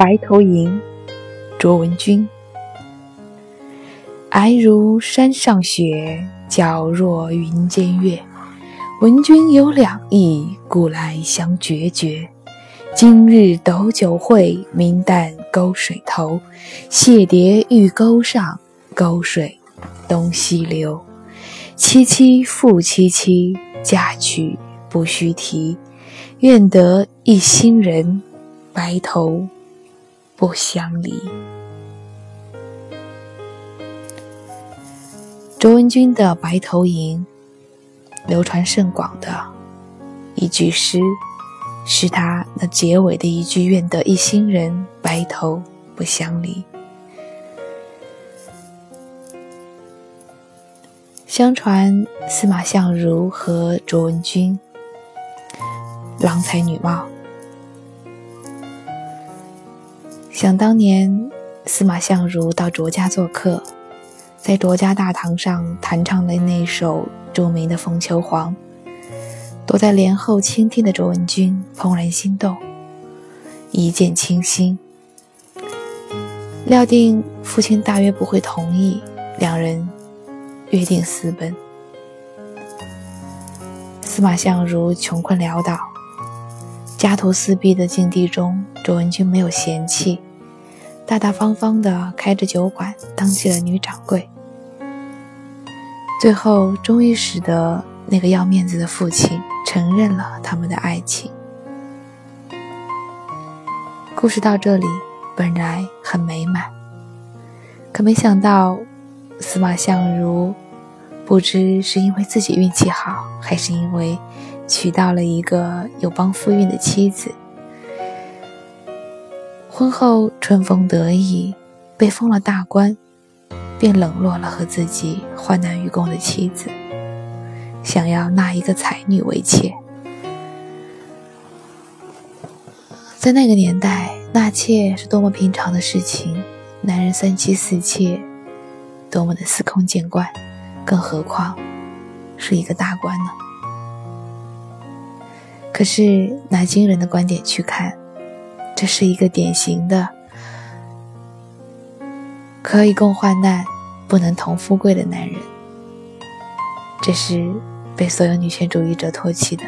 白头吟，卓文君。皑如山上雪，皎若云间月。闻君有两意，故来相决绝。今日斗酒会，明旦沟水头。谢蝶欲钩上，沟水东西流。凄凄复凄凄，嫁娶不须啼。愿得一心人，白头不相离。卓文君的《白头吟》流传甚广的一句诗，是他那结尾的一句“愿得一心人，白头不相离”。相传司马相如和卓文君。郎才女貌。想当年，司马相如到卓家做客，在卓家大堂上弹唱了那首著名的《凤求凰》，躲在帘后倾听的卓文君怦然心动，一见倾心。料定父亲大约不会同意，两人约定私奔。司马相如穷困潦倒。家徒四壁的境地中，卓文君没有嫌弃，大大方方地开着酒馆，当起了女掌柜。最后，终于使得那个要面子的父亲承认了他们的爱情。故事到这里本来很美满，可没想到，司马相如不知是因为自己运气好，还是因为……娶到了一个有帮夫运的妻子，婚后春风得意，被封了大官，便冷落了和自己患难与共的妻子，想要纳一个才女为妾。在那个年代，纳妾是多么平常的事情，男人三妻四妾，多么的司空见惯，更何况是一个大官呢？可是拿今人的观点去看，这是一个典型的可以共患难，不能同富贵的男人。这是被所有女权主义者唾弃的。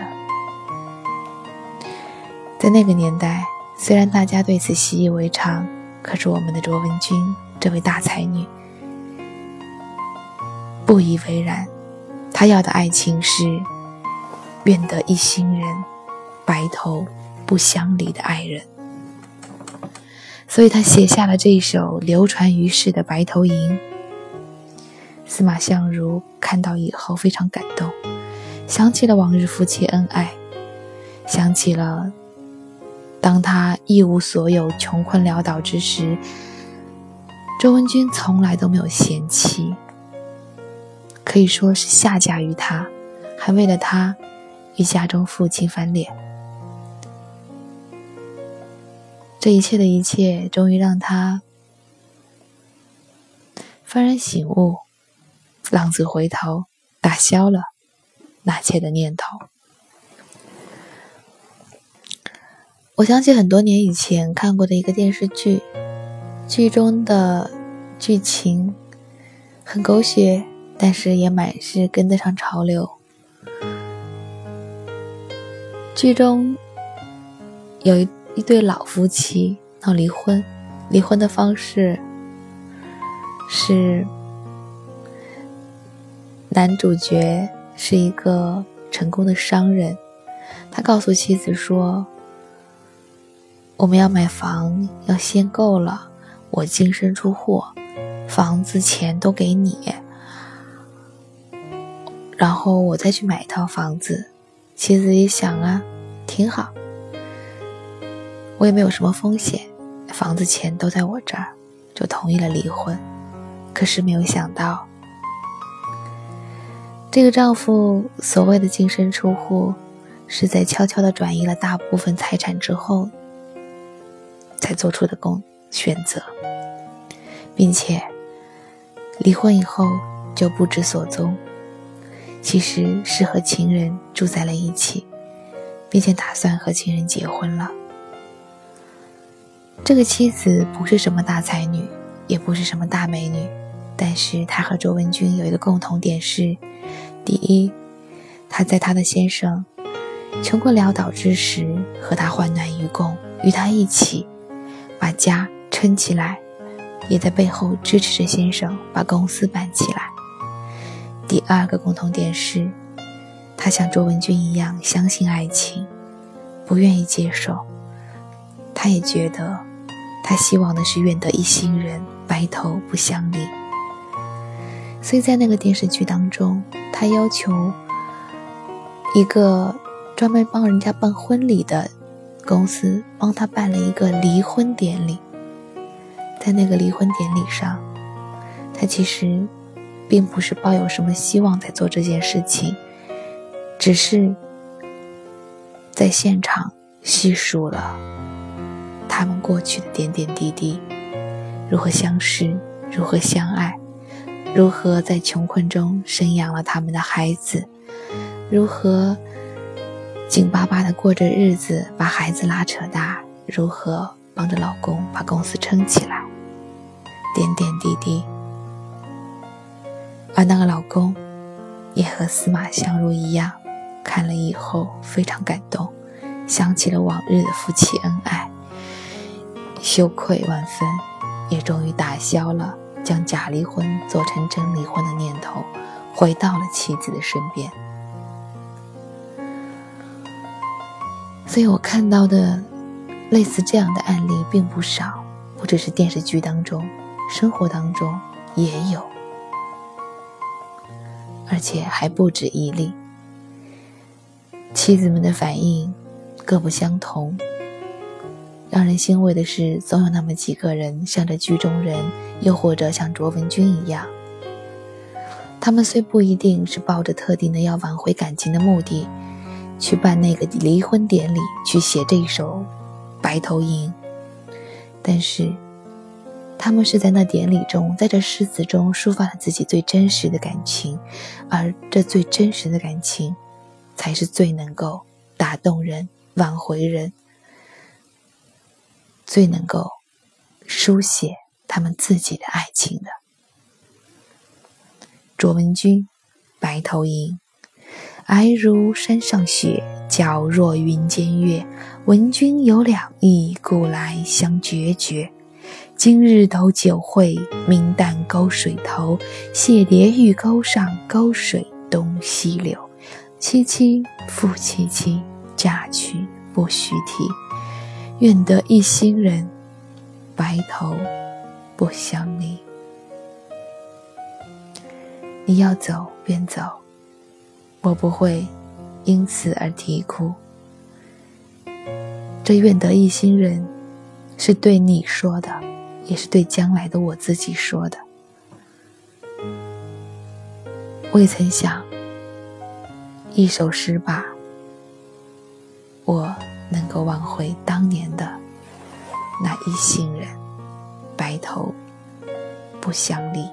在那个年代，虽然大家对此习以为常，可是我们的卓文君这位大才女不以为然。她要的爱情是愿得一心人。白头不相离的爱人，所以他写下了这一首流传于世的《白头吟》。司马相如看到以后非常感动，想起了往日夫妻恩爱，想起了当他一无所有、穷困潦倒之时，周文君从来都没有嫌弃，可以说是下嫁于他，还为了他与家中父亲翻脸。这一切的一切，终于让他幡然醒悟，浪子回头，打消了纳妾的念头。我想起很多年以前看过的一个电视剧，剧中的剧情很狗血，但是也满是跟得上潮流。剧中有一。一对老夫妻闹离婚，离婚的方式是男主角是一个成功的商人，他告诉妻子说：“我们要买房，要先购了，我净身出户，房子钱都给你，然后我再去买一套房子。”妻子一想啊，挺好。我也没有什么风险，房子钱都在我这儿，就同意了离婚。可是没有想到，这个丈夫所谓的净身出户，是在悄悄地转移了大部分财产之后，才做出的公选择，并且离婚以后就不知所踪。其实是和情人住在了一起，并且打算和情人结婚了。这个妻子不是什么大才女，也不是什么大美女，但是她和卓文君有一个共同点是：第一，她在她的先生穷困潦倒之时和他患难与共，与他一起把家撑起来，也在背后支持着先生把公司办起来。第二个共同点是，她像卓文君一样相信爱情，不愿意接受。她也觉得，他希望的是愿得一心人，白头不相离。所以在那个电视剧当中，他要求一个专门帮人家办婚礼的公司帮他办了一个离婚典礼。在那个离婚典礼上，他其实。并不是抱有什么希望在做这件事情，只是在现场细数了他们过去的点点滴滴，如何相识，如何相爱，如何在穷困中生养了他们的孩子，如何紧巴巴的过着日子，把孩子拉扯大，如何帮着老公把公司撑起来，点点滴滴。而那个老公，也和司马相如一样，看了以后非常感动，想起了往日的夫妻恩爱，羞愧万分，也终于打消了将假离婚做成真离婚的念头，回到了妻子的身边。所以我看到的类似这样的案例并不少，不只是电视剧当中，生活当中也有。而且还不止一例。妻子们的反应各不相同。让人欣慰的是，总有那么几个人像这剧中人，又或者像卓文君一样，他们虽不一定是抱着特定的要挽回感情的目的，去办那个离婚典礼，去写这一首《白头吟》，但是。他们是在那典礼中，在这诗词中抒发了自己最真实的感情，而这最真实的感情，才是最能够打动人、挽回人，最能够书写他们自己的爱情的。卓文君，《白头吟》：皑如山上雪，皎若云间月。闻君有两意，故来相决绝。今日斗酒会，明旦沟水头。谢蝶玉钩上，沟水东西流。凄凄复凄凄，嫁娶不须啼。愿得一心人，白头不相离。你要走便走，我不会因此而啼哭。这愿得一心人，是对你说的。也是对将来的我自己说的。未曾想，一首诗吧，我够挽回当年的那一心人，白头不相离。